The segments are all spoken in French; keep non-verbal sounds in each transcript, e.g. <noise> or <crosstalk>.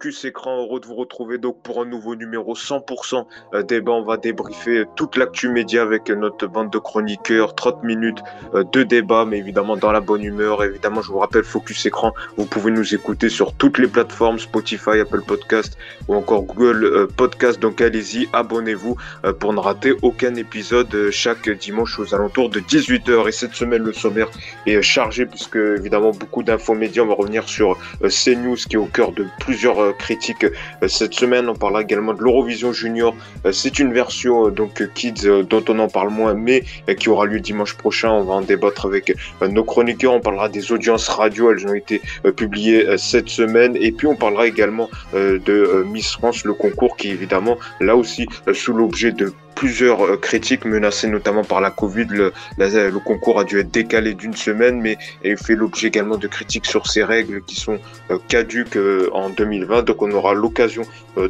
Focus Écran. Heureux de vous retrouver donc pour un nouveau numéro 100% euh, débat. On va débriefer toute l'actu média avec notre bande de chroniqueurs. 30 minutes euh, de débat, mais évidemment dans la bonne humeur. Évidemment, je vous rappelle Focus Écran. Vous pouvez nous écouter sur toutes les plateformes Spotify, Apple Podcast ou encore Google euh, Podcast. Donc allez-y, abonnez-vous pour ne rater aucun épisode chaque dimanche aux alentours de 18h. Et cette semaine, le sommaire est chargé puisque évidemment beaucoup d'infos médias. On va revenir sur CNews qui est au cœur de plusieurs euh, critiques euh, cette semaine. On parlera également de l'Eurovision Junior. Euh, c'est une version donc Kids dont on en parle moins, mais qui aura lieu dimanche prochain. On va en débattre avec nos chroniqueurs. On parlera des audiences radio. Elles ont été publiées cette semaine. Et puis on parlera également de Miss France, le concours qui évidemment là aussi sous l'objet de plusieurs euh, critiques menacées notamment par la Covid. Le, concours a dû être décalé d'une semaine, mais il fait l'objet également de critiques sur ces règles qui sont euh, caduques euh, en 2020. Donc on aura l'occasion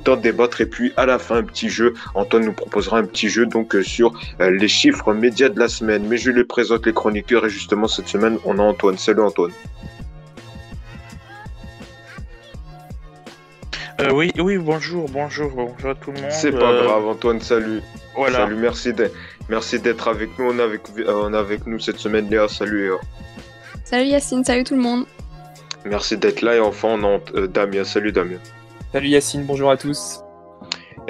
d'en débattre. Et puis à la fin, un petit jeu. Antoine nous proposera un petit jeu donc sur les chiffres médias de la semaine. Mais je les présente les chroniqueurs et justement cette semaine, on a Antoine. Salut Antoine. Euh, oui, oui, bonjour, bonjour, bonjour à tout le monde. C'est pas euh, grave, Antoine, salut. Voilà. Salut, merci d'être, merci d'être avec nous. On est avec, euh, on est avec nous cette semaine, Léa. Salut, Léa. Salut Yacine, salut tout le monde. Merci d'être là et enfin on a Damien. Salut Damien. Salut Yacine, bonjour à tous.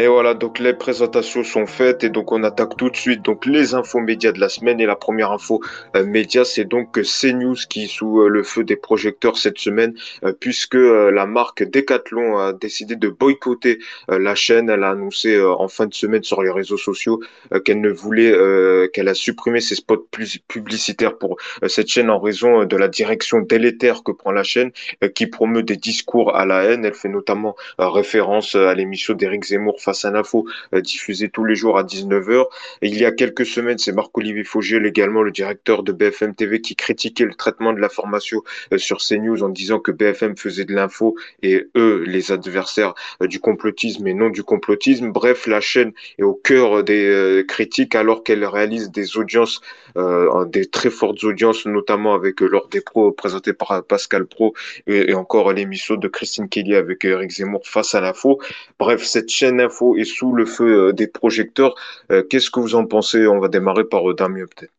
Et voilà, donc les présentations sont faites et donc on attaque tout de suite donc les infos médias de la semaine. Et la première info euh, média, c'est donc CNews qui est sous euh, le feu des projecteurs cette semaine, euh, puisque la marque Decathlon a décidé de boycotter la chaîne. Elle a annoncé en fin de semaine sur les réseaux sociaux qu'elle ne voulait, qu'elle a supprimé ses spots publicitaires pour cette chaîne en raison de la direction délétère que prend la chaîne, qui promeut des discours à la haine. Elle fait notamment référence à l'émission d'Éric Zemmour face à l'info euh, diffusée tous les jours à 19h. Et il y a quelques semaines, c'est Marc-Olivier Fogiel, également le directeur de BFM TV, qui critiquait le traitement de l'information euh, sur CNews en disant que BFM faisait de l'info et eux, les adversaires euh, du complotisme et non du complotisme. Bref, la chaîne est au cœur des critiques alors qu'elle réalise des audiences, des très fortes audiences, notamment avec l'ordre des pros présenté par Pascal Pro et, encore l'émission de Christine Kelly avec Eric Zemmour face à l'info. Bref, cette chaîne info est sous le feu euh, des projecteurs. Euh, qu'est-ce que vous en pensez? On va démarrer par euh, Damien peut-être.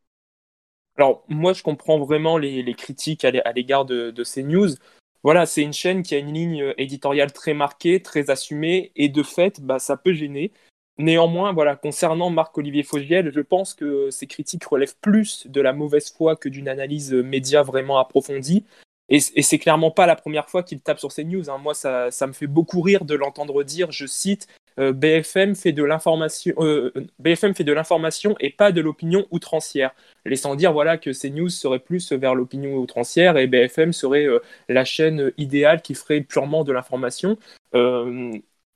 Alors moi je comprends vraiment les, critiques à l'égard de, ces news. Voilà, c'est une chaîne qui a une ligne éditoriale très marquée, très assumée, et de fait, bah, ça peut gêner. Néanmoins, voilà, concernant Marc-Olivier Fogiel, je pense que ces critiques relèvent plus de la mauvaise foi que d'une analyse média vraiment approfondie. Et, c'est clairement pas la première fois qu'il tape sur ces news. Hein. Moi, ça, me fait beaucoup rire de l'entendre dire, je cite, euh, BFM fait de l'information, euh, BFM fait de l'information et pas de l'opinion outrancière, laissant dire voilà que ces news seraient plus vers l'opinion outrancière et BFM serait euh, la chaîne idéale qui ferait purement de l'information.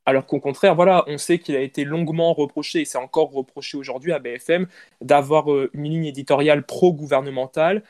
alors qu'au contraire, voilà, on sait qu'il a été longuement reproché, et c'est encore reproché aujourd'hui à BFM, d'avoir une ligne éditoriale pro-gouvernementale,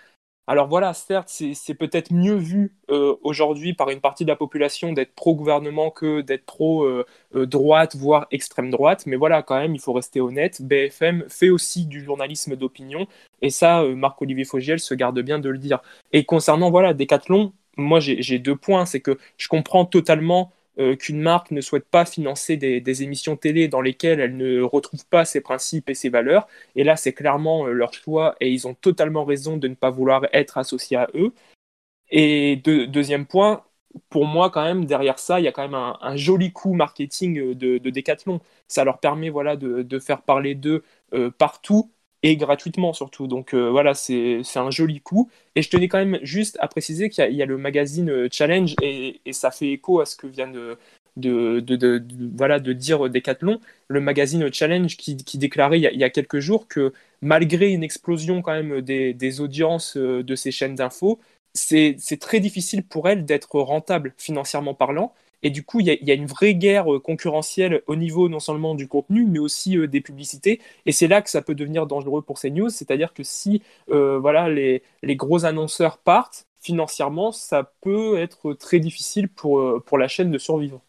alors voilà, certes, c'est peut-être mieux vu euh, aujourd'hui par une partie de la population d'être pro-gouvernement que d'être pro-droite, voire extrême droite. Mais voilà, quand même, il faut rester honnête. BFM fait aussi du journalisme d'opinion. Et ça, euh, Marc-Olivier Fogiel se garde bien de le dire. Et concernant voilà, Decathlon, moi j'ai deux points. C'est que je comprends totalement euh, qu'une marque ne souhaite pas financer des, émissions télé dans lesquelles elle ne retrouve pas ses principes et ses valeurs. Et là, c'est clairement euh, leur choix et ils ont totalement raison de ne pas vouloir être associés à eux. Et deuxième point, pour moi, quand même, derrière ça, il y a quand même un, joli coup marketing de, de, Decathlon. Ça leur permet voilà, de, faire parler d'eux euh, partout et gratuitement surtout. Donc euh, voilà, c'est un joli coup. Et je tenais quand même juste à préciser qu'il y, a le magazine euh, Challenge et, ça fait écho à ce que vient de, de, de, voilà, de dire Decathlon, le magazine Challenge qui, déclarait il y, a, quelques jours que malgré une explosion quand même des, des audiences euh, de ces chaînes d'infos, c'est très difficile pour elles d'être rentable financièrement parlant et du coup, il y, a une vraie guerre euh, concurrentielle au niveau non seulement du contenu, mais aussi euh, des publicités. Et c'est là que ça peut devenir dangereux pour ces news. C'est-à-dire que si euh, voilà, les, gros annonceurs partent, financièrement, ça peut être très difficile pour, pour la chaîne de survivre.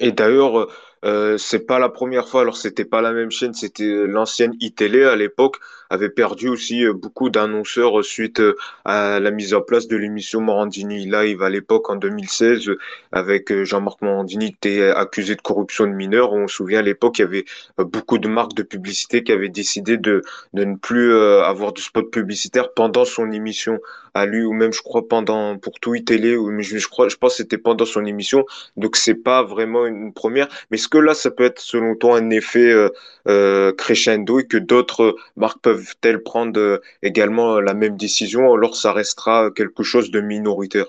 Et d'ailleurs, Euh, c'est pas la première fois, alors c'était pas la même chaîne, c'était l'ancienne iTélé à l'époque, avait perdu aussi euh, beaucoup d'annonceurs suite euh, à la mise en place de l'émission Morandini Live à l'époque en 2016 avec Jean-Marc Morandini qui était accusé de corruption de mineurs. On se souvient à l'époque, il y avait beaucoup de marques de publicité qui avaient décidé de, ne plus avoir de spot publicitaire pendant son émission à lui ou même je crois pendant pour tout iTélé ou je, je crois je pense c'était pendant son émission. Donc c'est pas vraiment une première, mais est-ce que là, ça peut être, selon toi, un effet euh, euh, crescendo et que d'autres marques peuvent-elles prendre euh, également la même décision alors ça restera quelque chose de minoritaire?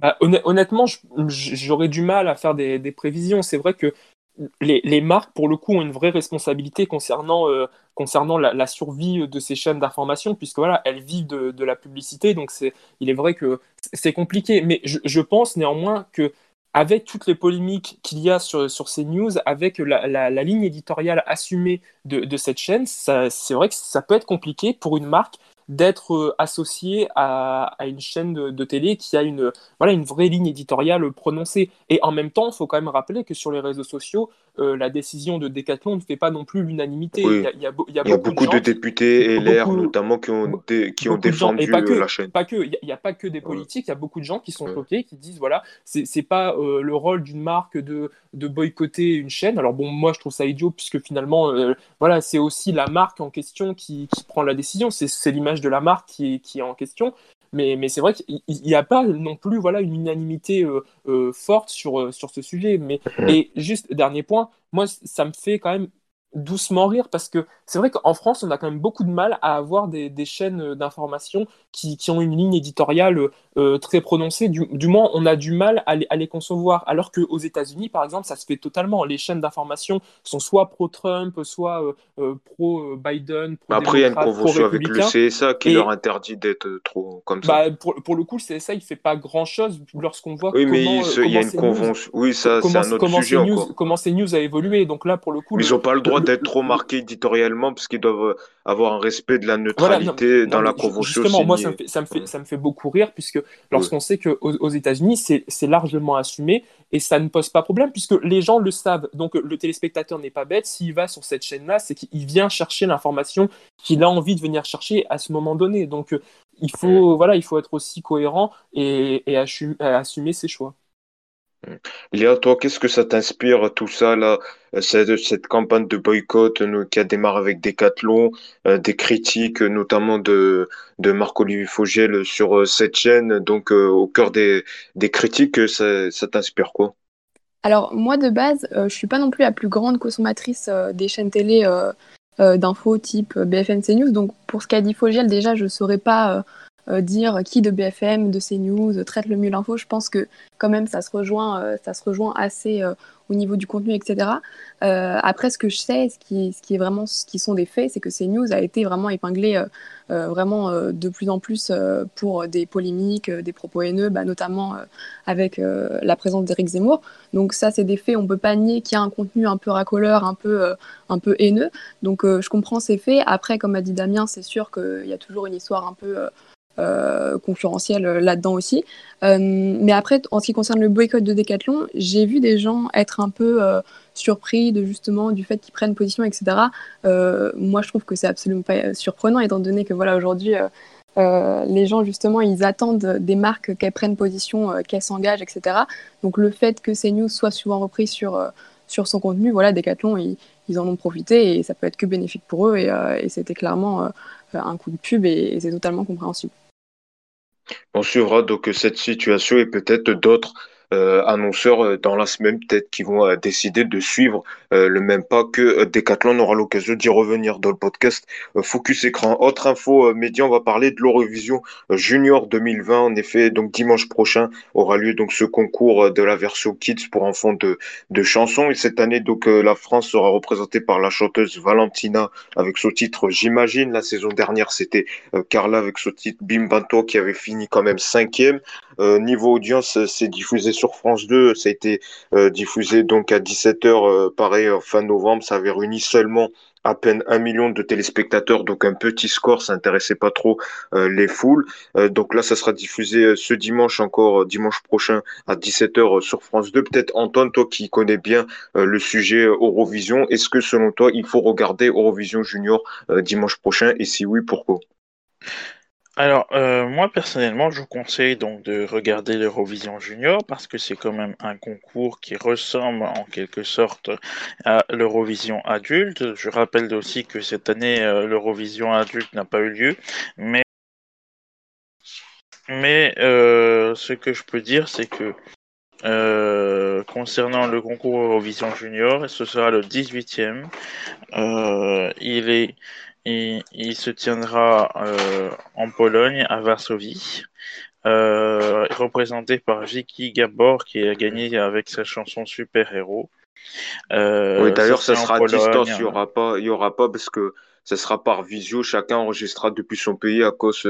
Bah, honnêtement, j'aurais du mal à faire des, prévisions. C'est vrai que les, marques, pour le coup, ont une vraie responsabilité concernant, concernant la, survie de ces chaînes d'information, puisque voilà, elles vivent de, la publicité. Donc, il est vrai que c'est compliqué. Mais je, pense néanmoins que avec toutes les polémiques qu'il y a sur, sur ces news, avec la, ligne éditoriale assumée de, cette chaîne, c'est vrai que ça peut être compliqué pour une marque d'être euh, associé à, une chaîne de, télé qui a une, voilà, une vraie ligne éditoriale prononcée. Et en même temps, il faut quand même rappeler que sur les réseaux sociaux, euh, la décision de Decathlon ne fait pas non plus l'unanimité. Il, y a, beaucoup, de, députés et l'air notamment qui ont, qui ont défendu la chaîne. Pas que, il n'y a, pas que des politiques, il y a beaucoup de gens qui sont choqués, qui disent voilà, c'est pas euh, le rôle d'une marque de, de boycotter une chaîne. Alors bon, moi je trouve ça idiot puisque finalement, voilà, c'est aussi la marque en question qui, qui prend la décision. C'est l'image de la marque qui est en question. Mais, mais c'est vrai qu'il n'y a pas non plus voilà, une unanimité euh, euh, forte sur, euh, sur ce sujet. Mais, mhm. et juste, dernier point, moi, ça me fait quand même doucement rire parce que c'est vrai qu'en France, on a quand même beaucoup de mal à avoir des, des chaînes d'information qui, qui, ont une ligne éditoriale euh, très prononcée. Du, du, moins, on a du mal à les, à les concevoir. Alors qu'aux États-Unis, par exemple, ça se fait totalement. Les chaînes d'information sont soit pro-Trump, soit euh, euh, pro-Biden. Pro Après, il y a une convention avec le CSA qui leur interdit d'être trop comme ça. Bah, pour, pour, le coup, le CSA, il fait pas grand-chose lorsqu'on voit oui, mais il, y a une convention. Oui, ça, c'est un autre sujet. News, comment ces news a évolué. Donc là, pour le coup. ils n'ont pas le droit d'être trop marqués éditorialement parce qu'ils doivent avoir un respect de la neutralité dans la convention. Justement, moi, ça me, fait, ça, me fait, ça me fait beaucoup rire puisque lorsqu'on sait qu'aux aux États-Unis, c'est largement assumé et ça ne pose pas problème puisque les gens le savent. Donc le téléspectateur n'est pas bête. S'il va sur cette chaîne-là, c'est qu'il vient chercher l'information qu'il a envie de venir chercher à ce moment donné. Donc il faut, voilà, il faut être aussi cohérent et, et assumer ses choix. Léa, toi, qu'est-ce que ça t'inspire, tout ça, là, euh, cette, campagne de boycott qui a démarré avec Decathlon, euh, des critiques, notamment de, de Marc-Olivier Fogel sur euh, cette chaîne, donc au cœur des, des critiques, ça, t'inspire quoi? Alors, moi, de base, je suis pas non plus la plus grande consommatrice des chaînes télé d'infos type BFM CNews, donc pour ce qu'a dit Fogel, déjà, je saurais pas euh, dire qui de BFM, de CNews traite le mieux l'info. Je pense que quand même ça se rejoint, euh, ça se rejoint assez euh, au niveau du contenu, etc. après, ce que je sais, ce qui, ce qui est vraiment, ce qui sont des faits, c'est que CNews a été vraiment épinglé vraiment de plus en plus pour des polémiques, des propos haineux, bah, notamment avec la présence d'Éric Zemmour. Donc ça, c'est des faits. On peut pas nier qu'il y a un contenu un peu racoleur, un peu, un peu haineux. Donc je comprends ces faits. Après, comme a dit Damien, c'est sûr qu'il y a toujours une histoire un peu euh, concurrentiel euh, là-dedans aussi. Euh, mais après, en ce qui concerne le boycott de Decathlon, j'ai vu des gens être un peu surpris de justement du fait qu'ils prennent position, etc. moi, je trouve que c'est absolument pas surprenant, étant donné que voilà aujourd'hui. les gens justement ils attendent des marques qu'elles prennent position, qu'elles s'engagent, etc. Donc le fait que ces news soient souvent reprises sur, sur son contenu, voilà, Decathlon ils, en ont profité et ça peut être que bénéfique pour eux et c'était clairement un coup de pub et c'est totalement compréhensible. On suivra donc cette situation et peut-être d'autres annonceurs euh, dans la semaine peut-être qui vont euh, décider de suivre le même pas que Decathlon. On aura l'occasion d'y revenir dans le podcast Focus Écran. Autre info média, on va parler de l'Eurovision Junior 2020. En effet, donc dimanche prochain aura lieu donc ce concours de la version Kids pour enfants de, de chansons. Et cette année, donc la France sera représentée par la chanteuse Valentina avec son titre J'imagine. La saison dernière, c'était Carla avec son titre Bim Banto qui avait fini quand même cinquième. niveau audience, c'est diffusé sur France 2. Ça a été euh, diffusé donc à 17h, euh, pareil, fin novembre. Ça avait réuni seulement à peine un million de téléspectateurs, donc un petit score, ça intéressait pas trop euh, les foules. Donc là, ça sera diffusé ce dimanche encore, dimanche prochain à 17h sur France 2. Peut-être Antoine, toi qui connais bien le sujet Eurovision, est-ce que selon toi, il faut regarder Eurovision Junior dimanche prochain? Et si oui, pourquoi? Alors, euh, moi personnellement, je vous conseille donc de regarder l'Eurovision Junior parce que c'est quand même un concours qui ressemble en quelque sorte à l'Eurovision adulte. Je rappelle aussi que cette année, euh, l'Eurovision adulte n'a pas eu lieu, mais euh, ce que je peux dire, c'est que concernant le concours Eurovision Junior, ce sera le 18e. il est il, se tiendra euh, en Pologne, à Varsovie, euh, représenté par Vicky Gabor qui a gagné avec sa chanson Super Héros. Euh, oui, d'ailleurs, ça, sera à distance, il n'y aura, pas, il y aura pas parce que ça sera par visio, chacun enregistrera depuis son pays à cause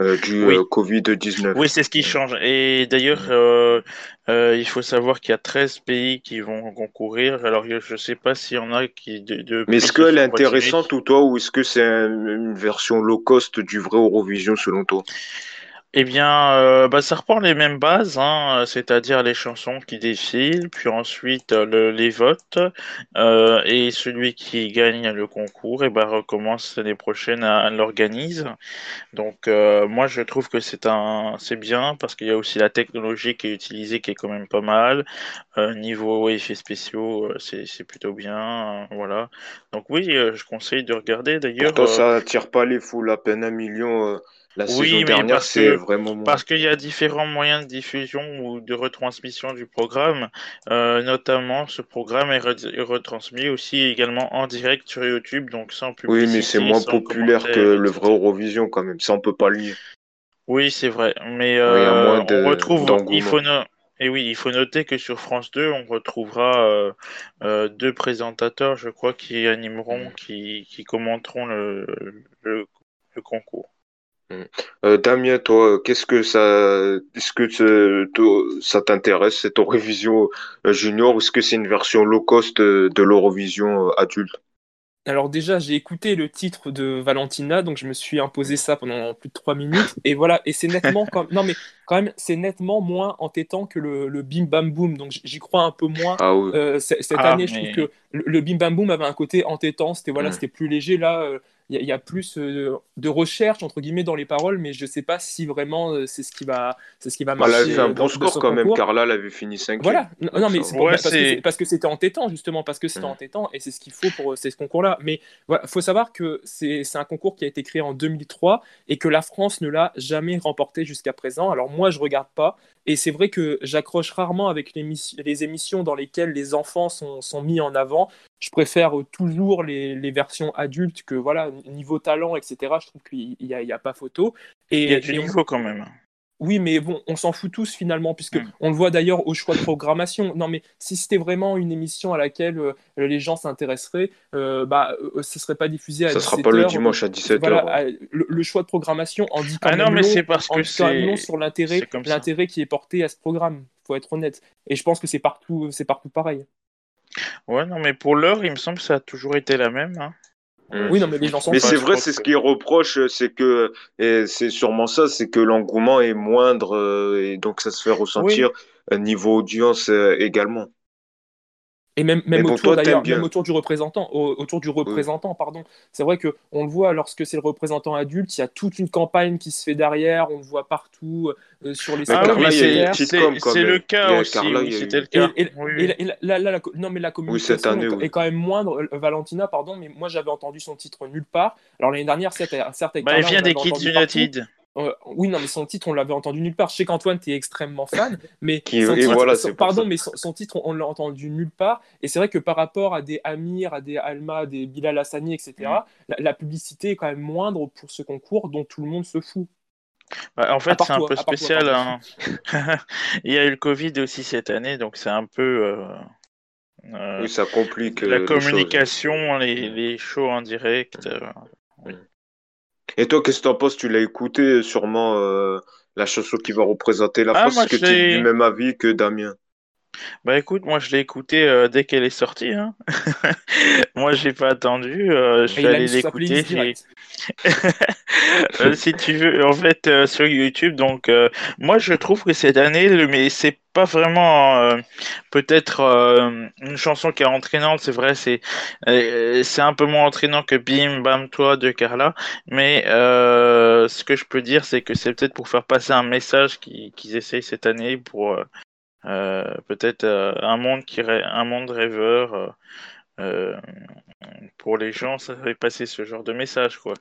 euh, du euh, Covid-19. Oui, c'est ce qui change. Et d'ailleurs, euh, il faut savoir qu'il y a 13 pays qui vont concourir. Alors, je ne sais pas s'il y en a qui. De, Mais est-ce qu'elle est intéressante ou toi, ou est-ce que c'est une version low cost du vrai Eurovision selon toi? Eh bien, euh, bah, ça reprend les mêmes bases, hein, c'est-à-dire les chansons qui défilent, puis ensuite euh, les votes, euh, et celui qui gagne le concours, et eh ben, recommence l'année prochaine à, l'organise. Donc, moi, je trouve que c'est un, c'est bien parce qu'il y a aussi la technologie qui est utilisée, qui est quand même pas mal. niveau effets spéciaux, c'est, plutôt bien, voilà. Donc oui, je conseille de regarder. D'ailleurs, Pourtant, ça attire pas les foules, à peine un million. La oui, mais parce vraiment Parce qu'il y a différents moyens de diffusion ou de retransmission du programme. Euh, notamment, ce programme est, retransmis aussi également en direct sur YouTube, donc sans publicité. Oui, mais c'est moins populaire que le vrai Eurovision quand même. Ça, on peut pas le nier. Oui, c'est vrai. Mais euh, on retrouve. Il faut Et oui, il faut noter que sur France 2, on retrouvera euh, deux présentateurs, je crois, qui animeront, mm. qui, qui commenteront le, le concours. Euh, Damien, toi, qu'est-ce que ça, est-ce que ça t'intéresse cette Eurovision euh, junior ou est-ce que c'est une version low cost euh, de l'Eurovision adulte? Alors déjà, j'ai écouté le titre de Valentina, donc je me suis imposé ça pendant plus de trois minutes. Et voilà, et c'est nettement, quand... non mais quand même, c'est nettement moins entêtant que le, le Bim Bam Boom. Donc j'y crois un peu moins. Ah oui. cette ah, année, je trouve que le, Bim Bam Boom avait un côté entêtant. C'était voilà, c'était plus léger. Là, il y, a plus euh, de recherche entre guillemets dans les paroles, mais je sais pas si vraiment euh, c'est ce qui va, c'est ce qui va marcher. elle avait fait un bon score quand même. Carla l'avait fini 5 Voilà. Non, mais c'est parce, que c'était entêtant justement, parce que c'était entêtant et c'est ce qu'il faut pour ce concours-là. Mais voilà, faut savoir que c'est un concours qui a été créé en 2003 et que la France ne l'a jamais remporté jusqu'à présent. Alors moi, je regarde pas, et c'est vrai que j'accroche rarement avec les émissions dans lesquelles les enfants sont, sont mis en avant. Je préfère toujours les, les, versions adultes que, voilà, niveau talent, etc., je trouve qu'il n'y a, a, pas photo. Et, il y a du niveau quand même. Oui, mais bon, on s'en fout tous finalement, puisque mm. on le voit d'ailleurs au choix de programmation. Non, mais si c'était vraiment une émission à laquelle euh, les gens s'intéresseraient, euh, bah, euh, ce serait pas diffusé à ça 17h. Ça sera pas le dimanche à 17h. Voilà, le, choix de programmation en dit quand ah même non, mais c'est parce que c'est sur l'intérêt, l'intérêt qui est porté à ce programme. Faut être honnête. Et je pense que c'est partout, c'est partout pareil. Ouais, non, mais pour l'heure, il me semble que ça a toujours été la même. Hein. Oui, non, mais les gens Mais c'est vrai, c'est ce qu'ils reprochent, c'est que, et c'est sûrement ça, c'est que l'engouement est moindre, euh, et donc ça se fait ressentir niveau audience euh, également. Et même, même, autour, même autour du représentant, autour du représentant, pardon. C'est vrai que on le voit lorsque c'est le représentant adulte, il y a toute une campagne qui se fait derrière, on le voit partout euh, sur les ah, c'est le cas aussi. C'était le cas. non, mais la communication est quand même moindre. Euh, Valentina, pardon, mais moi j'avais entendu son titre nulle part. Alors l'année dernière, certes, certes bah, elle vient des Kids United. Euh, oui, non, mais son titre, on l'avait entendu nulle part. Je sais qu'Antoine, tu es extrêmement fan, mais <laughs> son titre, son, pardon, mais son, titre, on l'a entendu nulle part. Et c'est vrai que par rapport à des Amir, à des Alma, des Bilal Hassani, etc., mm. la, publicité est quand même moindre pour ce concours dont tout le monde se fout. Bah, en fait, c'est un peu spécial. Hein. <laughs> Il y a eu le Covid aussi cette année, donc c'est un peu. Euh, euh, oui, ça complique. La communication, les, les, shows en direct. Oui. Et toi, qu'est-ce que t'en penses? Tu l'as écouté sûrement euh, la chanson qui va représenter la ah, France, que tu es du même avis que Damien? Bah écoute, moi je l'ai écouté euh, dès qu'elle est sortie. Hein. <laughs> moi j'ai pas attendu, euh, je suis allé l'écouter. <laughs> Euh, si tu veux, en fait, sur YouTube, donc moi je trouve que cette année, le, mais c'est pas vraiment peut-être une chanson qui est entraînante, c'est vrai, c'est c'est un peu moins entraînant que Bim Bam Toi de Carla, mais ce que je peux dire, c'est que c'est peut-être pour faire passer un message qui- qu'ils essayent cette année pour peut-être euh, un monde qui un monde rêveur. euh, euh, pour les gens, ça fait passer ce genre de message, quoi.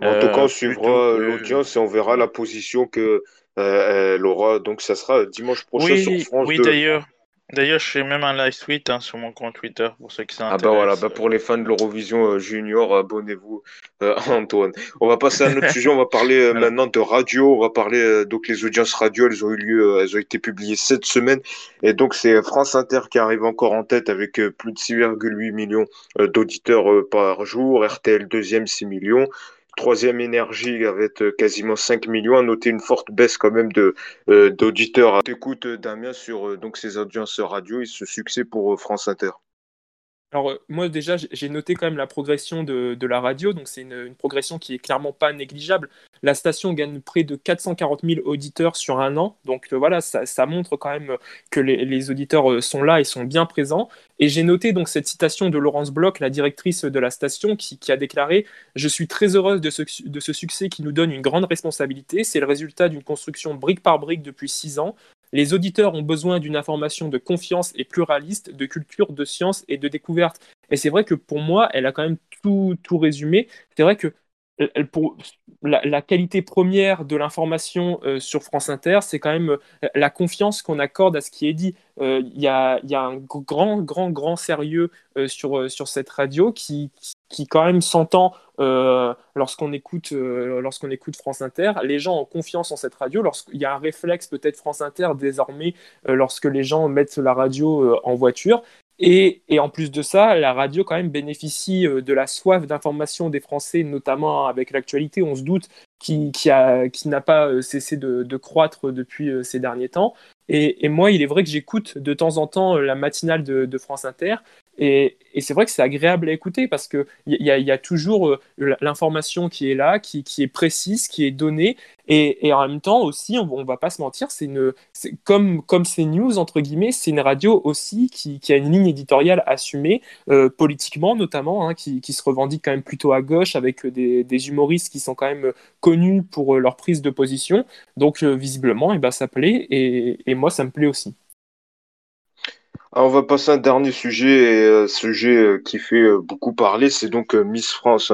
En tout cas, on Euh, suivra euh, que... l'audience et on verra la position que euh, elle aura. Donc, ça sera dimanche prochain sur France oui, 2. d'ailleurs. D'ailleurs, je fais même un live tweet hein, sur mon compte Twitter pour ceux qui Ah bah voilà, s'intéressent. bah pour les fans de l'Eurovision euh, Junior, abonnez-vous euh, à <laughs> Antoine. On va passer à un autre <laughs> sujet, on va parler euh, maintenant de radio, on va parler euh, donc les audiences radio, elles ont eu lieu, elles ont été publiées cette semaine et donc c'est France Inter qui arrive encore en tête avec plus de 6,8 millions d'auditeurs par jour, RTL deuxième 6 millions. Troisième énergie avec euh, quasiment 5 millions. À noter une forte baisse quand même de euh, d'auditeurs. Écoute euh, Damien sur euh, donc ces audiences radio et ce succès pour France Inter. Alors, euh, moi, déjà, j'ai- noté quand même la progression de, la radio, donc c'est une, progression qui est clairement pas négligeable. La station gagne près de 440 000 auditeurs sur un an, donc euh, voilà, ça, montre quand même que les, auditeurs euh, sont là et sont bien présents. Et j'ai noté donc cette citation de Laurence Bloch, la directrice de la station, qui, a déclaré Je suis très heureuse de ce succès qui nous donne une grande responsabilité. C'est le résultat d'une construction brique par brique depuis six ans. Les auditeurs ont besoin d'une information de confiance et pluraliste, de culture, de science et de découverte. Et c'est vrai que pour moi, elle a quand même tout, tout résumé. C'est vrai que pour la, qualité première de l'information euh, sur France Inter, c'est quand même euh, la confiance qu'on accorde à ce qui est dit. Euh, Il y, a, y a un grand, grand, grand sérieux sur, sur cette radio qui, qui, quand même s'entend euh, lorsqu'on écoute, euh, lorsqu'on écoute France Inter. Les gens ont confiance en cette radio. Lorsqu'il y a un réflexe peut-être France Inter désormais euh, lorsque les gens mettent la radio en voiture. Et, en plus de ça, la radio quand même bénéficie de la soif d'information des Français, notamment avec l'actualité, on se doute, qui, n'a pas cessé de, croître depuis ces derniers temps. Et, moi, il est vrai que j'écoute de temps en temps la matinale de France Inter. Et, c'est vrai que c'est agréable à écouter parce qu'il y, a, y a toujours euh, l'information qui est là, qui, est précise, qui est donnée. Et, en même temps aussi, on, on va pas se mentir, c'est une, comme, comme c'est news, entre guillemets, c'est une radio aussi qui, a une ligne éditoriale assumée, euh, politiquement notamment, hein, qui, se revendique quand même plutôt à gauche avec des, humoristes qui sont quand même connus pour leur prise de position. Donc euh, visiblement, et ben, ça plaît et moi, ça me plaît aussi. Alors, on va passer à un dernier sujet, et euh, sujet euh, qui fait euh, beaucoup parler, c'est donc Miss France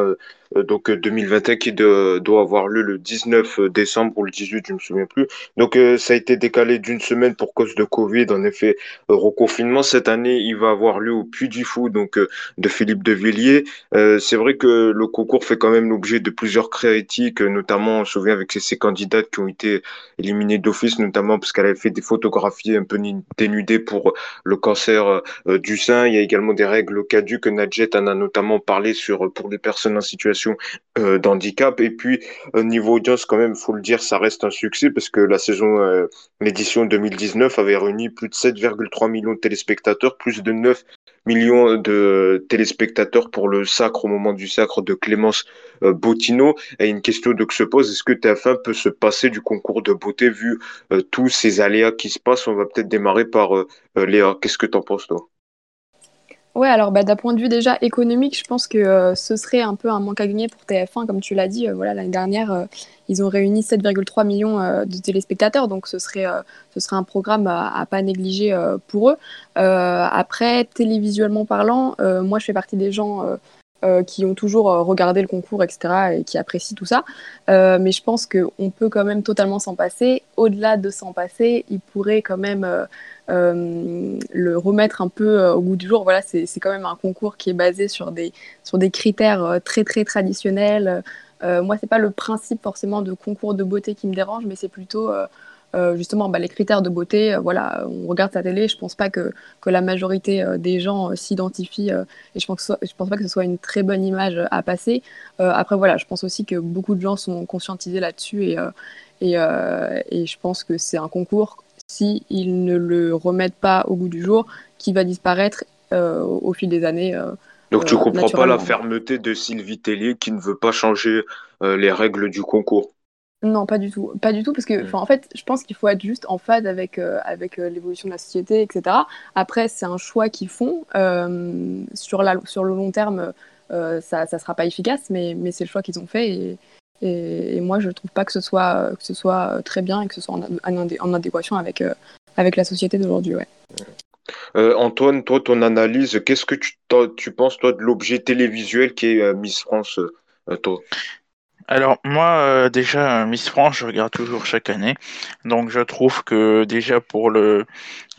donc 2021 qui de, doit avoir lieu le 19 décembre ou le 18, je ne me souviens plus. Donc euh, ça a été décalé d'une semaine pour cause de Covid. En effet, euh, reconfinement cette année, il va avoir lieu au Puy du Fou, donc euh, de Philippe de Villiers. c'est vrai que le concours fait quand même l'objet de plusieurs critiques, notamment on se souvient avec ces candidates qui ont été éliminées d'office, notamment parce qu'elle avait fait des photographies un peu dénudées pour le cancer euh, du sein. Il y a également des règles caduques. Nadjet en a notamment parlé sur pour les personnes en situation euh, d'handicap. Et puis euh, niveau audience, quand même, faut le dire, ça reste un succès parce que la saison, euh, l'édition 2019 avait réuni plus de 7,3 millions de téléspectateurs, plus de 9 millions de téléspectateurs pour le sacre au moment du sacre de Clémence euh, Bottineau. Et une question donc se pose, est-ce que TF1 peut se passer du concours de beauté vu euh, tous ces aléas qui se passent? On va peut-être démarrer par euh, Léa. Qu'est-ce que tu en penses toi? Ouais, alors bah, d'un point de vue déjà économique, je pense que euh, ce serait un peu un manque à gagner pour TF1, comme tu l'as dit. Euh, voilà, l'année dernière, euh, ils ont réuni 7,3 millions de téléspectateurs, donc ce serait, ce serait un programme à, à pas négliger pour eux. après, télévisuellement parlant, moi, je fais partie des gens qui ont toujours regardé le concours, etc., et qui apprécient tout ça. mais je pense qu'on peut quand même totalement s'en passer. Au-delà de s'en passer, il pourrait quand même euh, le remettre un peu euh, au goût du jour. Voilà, c'est quand même un concours qui est basé sur des, sur des critères euh, très très traditionnels. Euh, moi, c'est pas le principe forcément de concours de beauté qui me dérange, mais c'est plutôt euh, justement bah, les critères de beauté. voilà, on regarde sa télé, je pense pas que, que la majorité des gens s'identifient et je pense, je pense pas que ce soit une très bonne image à passer. après, voilà, je pense aussi que beaucoup de gens sont conscientisés là-dessus et, et, et je pense que c'est un concours s'ils ne le remettent pas au goût du jour, qui va disparaître au fil des années. Donc tu comprends pas la fermeté de Sylvie Tellier qui ne veut pas changer les règles du concours? Non, pas du tout. Pas du tout, parce que, mm. en fait, je pense qu'il faut être juste en phase avec, euh, avec euh, l'évolution de la société, etc. Après, c'est un choix qu'ils font. Euh, sur, la, sur le long terme, ça ne sera pas efficace, mais, mais c'est le choix qu'ils ont fait. Et, et, moi, je ne trouve pas que ce, soit, que ce soit très bien et que ce soit en, en, adéquation avec, avec la société d'aujourd'hui. Ouais. Antoine, toi, ton analyse, qu'est-ce que tu, tu penses, toi, de l'objet télévisuel qui est Miss France toi? Alors moi euh, déjà Miss France je regarde toujours chaque année. Donc je trouve que déjà pour le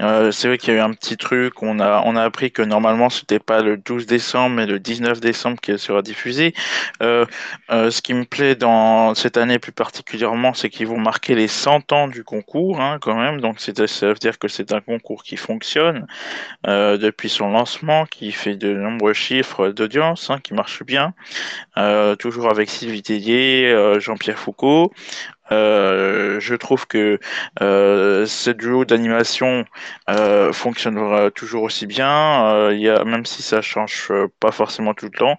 euh, c'est vrai qu'il y a eu un petit truc. On a on a appris que normalement c'était pas le 12 décembre mais le 19 décembre qui sera diffusé euh, ce qui me plaît dans cette année plus particulièrement c'est qu'ils vont marquer les 100 ans du concours hein, quand même. Donc c'est ça veut dire que c'est un concours qui fonctionne depuis son lancement qui fait de nombreux chiffres d'audience hein, qui marche bien. Toujours avec Sylvie Tellier euh, Jean-Pierre Foucault, euh, je trouve que euh, ce duo d'animation euh, fonctionnera toujours aussi bien. Y a, même si ça change pas forcément tout le temps.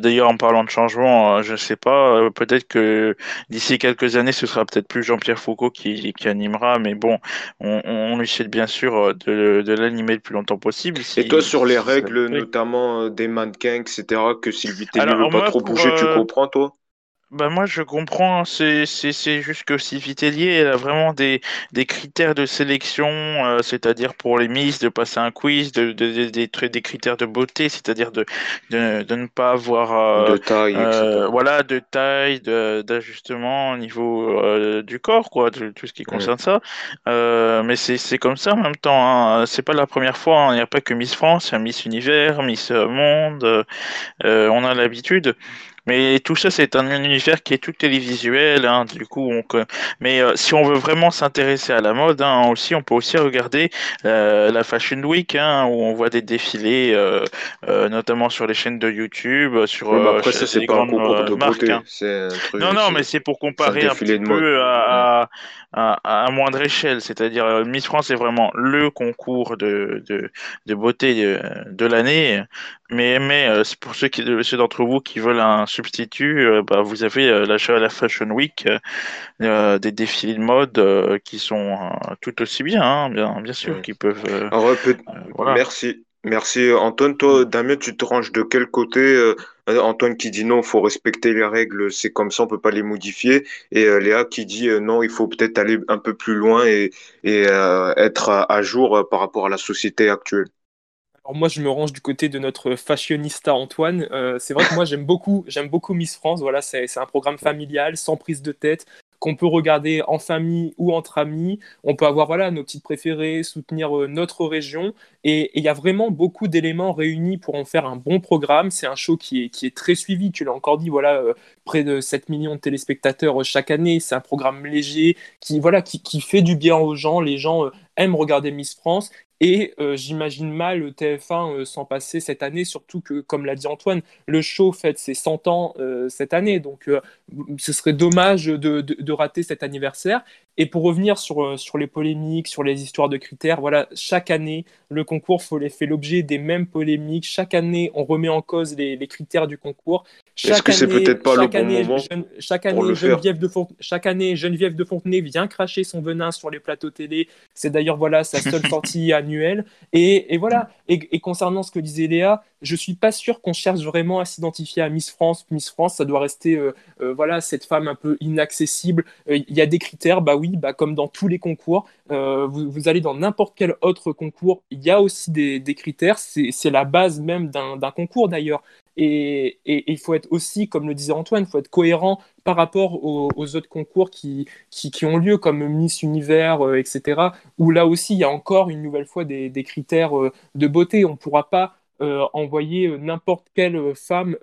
D'ailleurs, en parlant de changement, je ne sais pas. peut-être que d'ici quelques années, ce sera peut-être plus Jean-Pierre Foucault qui, qui, animera. Mais bon, on, on lui souhaite bien sûr de, de l'animer le plus longtemps possible. Et toi, sur les règles, notamment des mannequins, etc., que Sylvie Tellier ne veut pas trop bouger, tu comprends, toi? Bah moi je comprends, c'est c'est juste que Sylvie Tellier elle a vraiment des, des critères de sélection, euh, c'est-à-dire pour les Miss de passer un quiz, de, de, des, des critères de beauté, c'est-à-dire de, de, de ne pas avoir euh, de taille, euh, voilà de taille, d'ajustement au niveau du corps quoi, de, tout ce qui concerne ça. mais c'est c'est comme ça en même temps, hein. c'est pas la première fois, hein. il n'y a pas que Miss France, il y a Miss Univers, Miss Monde, on a l'habitude. Mais tout ça, c'est un univers qui est tout télévisuel. Hein, du coup, on... mais euh, si on veut vraiment s'intéresser à la mode, hein, aussi, on peut aussi regarder euh, la Fashion Week, hein, où on voit des défilés, euh, notamment sur les chaînes de YouTube, sur ouais, après, ça, c'est pas un concours de beauté. Hein. Un truc, non, non, mais c'est pour comparer un, petit peu à, à, à, moindre échelle. C'est-à-dire, Miss France est vraiment le concours de, de, de beauté de, de l'année. Mais, mais pour ceux, qui, ceux d'entre vous qui veulent un substitut, euh, bah, vous avez euh, l'achat à la Fashion Week, euh, des défilés de mode qui sont tout aussi bien, hein, bien, bien sûr, qui peuvent. Merci. Merci Antoine. Toi, Damien, tu te ranges de quel côté Antoine qui dit non, il faut respecter les règles, c'est comme ça, on peut pas les modifier. Et Léa qui dit non, il faut peut-être aller un peu plus loin et, et être à, jour par rapport à la société actuelle. Alors moi, je me range du côté de notre fashionista Antoine. Euh, c'est vrai que moi, j'aime beaucoup, j'aime beaucoup Miss France. Voilà, c'est un programme familial, sans prise de tête, qu'on peut regarder en famille ou entre amis. On peut avoir voilà nos petites préférées, soutenir euh, notre région. Et il y a vraiment beaucoup d'éléments réunis pour en faire un bon programme. C'est un show qui est, très suivi. Tu l'as encore dit, voilà, euh, près de 7 millions de téléspectateurs chaque année. C'est un programme léger qui, voilà, qui, fait du bien aux gens. Les gens aiment regarder Miss France et euh, j'imagine mal le TF1 euh, s'en passer cette année, surtout que, comme l'a dit Antoine, le show fête ses 100 ans euh, cette année. Donc, ce serait dommage de, de, rater cet anniversaire. Et pour revenir sur, sur les polémiques, sur les histoires de critères, voilà, chaque année, le concours fait l'objet des mêmes polémiques. Chaque année, on remet en cause les, les critères du concours. Est-ce que c'est peut-être pas le bon moment chaque année, Geneviève de chaque année, Geneviève de Fontenay vient cracher son venin sur les plateaux télé. C'est d'ailleurs voilà sa seule <laughs> sortie Et, voilà. Et, concernant ce que disait Léa, je suis pas sûr qu'on cherche vraiment à s'identifier à Miss France. Miss France, ça doit rester euh, euh, voilà cette femme un peu inaccessible. Euh, il y a des critères, bah oui, bah comme dans tous les concours. Vous, allez dans n'importe quel autre concours, il y a aussi des critères. C'est la base même d'un concours d'ailleurs. Et il faut être aussi, comme le disait Antoine, il faut être cohérent par rapport aux, autres concours qui, qui, ont lieu, comme Miss Univers, euh, etc., où là aussi, il y a encore une nouvelle fois des, critères euh, de beauté. On ne pourra pas euh, envoyer n'importe quelle femme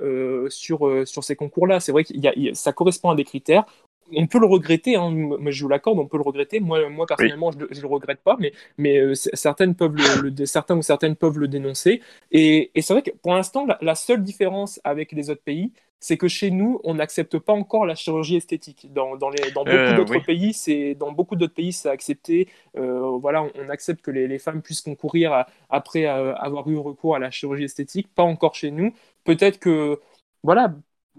sur, sur ces concours-là. C'est vrai que ça correspond à des critères on peut le regretter, hein, je vous l'accorde, on peut le regretter. Moi, moi personnellement, je, ne le regrette pas, mais, mais euh, certaines peuvent le, certains ou certaines peuvent le dénoncer. Et, c'est vrai que pour l'instant, la, seule différence avec les autres pays, c'est que chez nous, on n'accepte pas encore la chirurgie esthétique. Dans, dans, les, dans beaucoup Euh, d'autres oui. pays, c'est dans beaucoup d'autres pays, c'est accepté. Euh, voilà, on, on accepte que les, les femmes puissent concourir à- après avoir eu recours à la chirurgie esthétique. Pas encore chez nous. Peut-être que, voilà,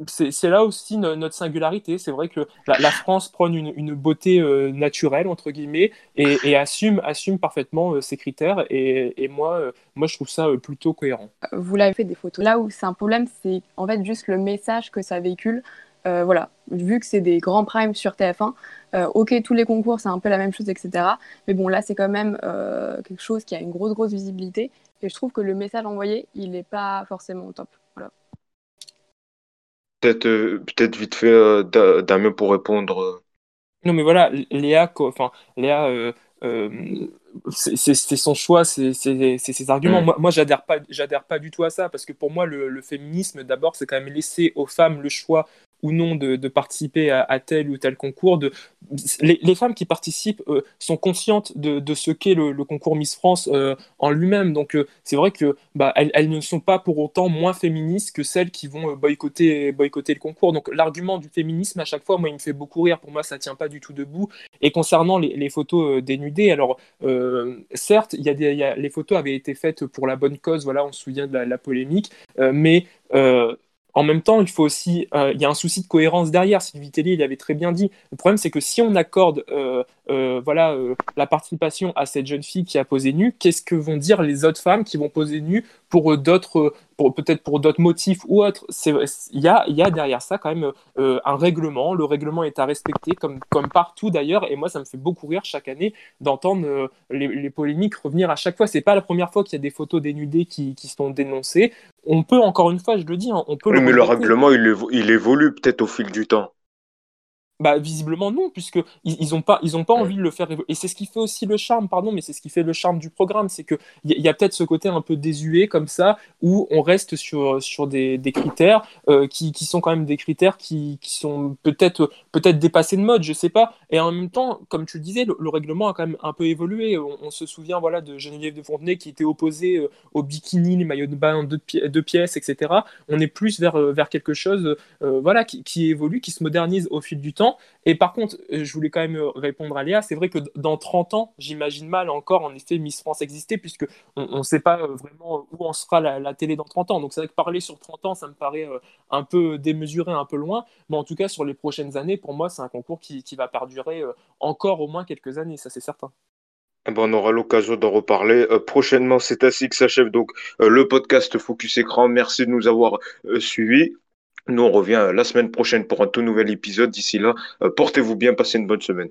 c'est là aussi no- notre singularité. C'est vrai que la, France prône une, beauté euh, naturelle entre guillemets et, assume, parfaitement euh, ces critères. Et, euh, moi, je trouve ça plutôt cohérent. vous l'avez fait des photos. Là où c'est un problème, c'est en fait juste le message que ça véhicule. Voilà, vu que c'est des grands primes sur TF1, euh, ok, tous les concours c'est un peu la même chose, etc. Mais bon, là c'est quand même quelque chose qui a une grosse, grosse visibilité. Et je trouve que le message envoyé, il n'est pas forcément au top. Voilà. Peut-être euh, peut-être vite fait, euh, Da- Damien, pour répondre. euh. Non, mais voilà, Léa, enfin, Léa, euh, euh, c'est son choix, c'est ses arguments. Mm. Moi, moi j'adhère pas, j'adhère pas du tout à ça, parce que pour moi, le, le féminisme, d'abord, c'est quand même laisser aux femmes le choix ou non de, participer à, tel ou tel concours. Les, femmes qui participent euh, sont conscientes de, ce qu'est le, concours Miss France euh, en lui-même. Donc euh, c'est vrai que bah, elles, ne sont pas pour autant moins féministes que celles qui vont boycotter, boycotter le concours. Donc l'argument du féminisme, à chaque fois, moi, il me fait beaucoup rire. Pour moi, ça tient pas du tout debout. Et concernant les, photos dénudées, alors certes, les photos avaient été faites pour la bonne cause, voilà, on se souvient de la, polémique, mais en même temps, il faut aussi, euh, il y a un souci de cohérence derrière. Sylvie Tellier, il avait très bien dit. Le problème, c'est que si on accorde, euh, euh, voilà, euh, la participation à cette jeune fille qui a posé nue, qu'est-ce que vont dire les autres femmes qui vont poser nues pour euh, d'autres, peut-être pour d'autres motifs ou autres? Il y a, y a derrière ça quand même euh, un règlement. Le règlement est à respecter, comme, comme partout d'ailleurs. Et moi, ça me fait beaucoup rire chaque année d'entendre les, les polémiques revenir à chaque fois. C'est pas la première fois qu'il y a des photos dénudées qui, qui sont dénoncées. On peut encore une fois, je le dis, hein, on peut Oui, mais le règlement, il, évo- il évolue peut-être au fil du temps. Bah, visiblement non, puisque ils, ils ont pas, ils ont pas envie de le faire. Et c'est ce qui fait aussi le charme, pardon, mais c'est ce qui fait le charme du programme, c'est que il y, y a peut-être ce côté un peu désuet comme ça, où on reste sur sur des, des critères euh, qui, qui sont quand même des critères qui, qui sont peut-être peut-être dépassés de mode, je sais pas. Et en même temps, comme tu le disais, le, le règlement a quand même un peu évolué. On, se souvient voilà de Geneviève de Fontenay qui était opposée euh, au bikini, les maillots de bain deux, pi- deux pièces, etc. On est plus vers euh, vers quelque chose, voilà, qui, qui évolue, qui se modernise au fil du temps. Et par contre, euh, je voulais quand même euh, répondre à Léa, c'est vrai que dans 30 ans, j'imagine mal encore en effet Miss France exister, puisque on ne sait pas euh, vraiment où en sera la, télé dans 30 ans. Donc c'est vrai que parler sur 30 ans, ça me paraît un peu démesuré, un peu loin. Mais en tout cas, sur les prochaines années, pour moi, c'est un concours qui, va perdurer encore au moins quelques années, ça c'est certain. Eh ben, on aura l'occasion d'en reparler prochainement. C'est ainsi que s'achève donc le podcast Focus Écran. Merci de nous avoir suivis. Nous, on revient euh, la semaine prochaine pour un tout nouvel épisode. D'ici là, euh, portez-vous bien, passez une bonne semaine.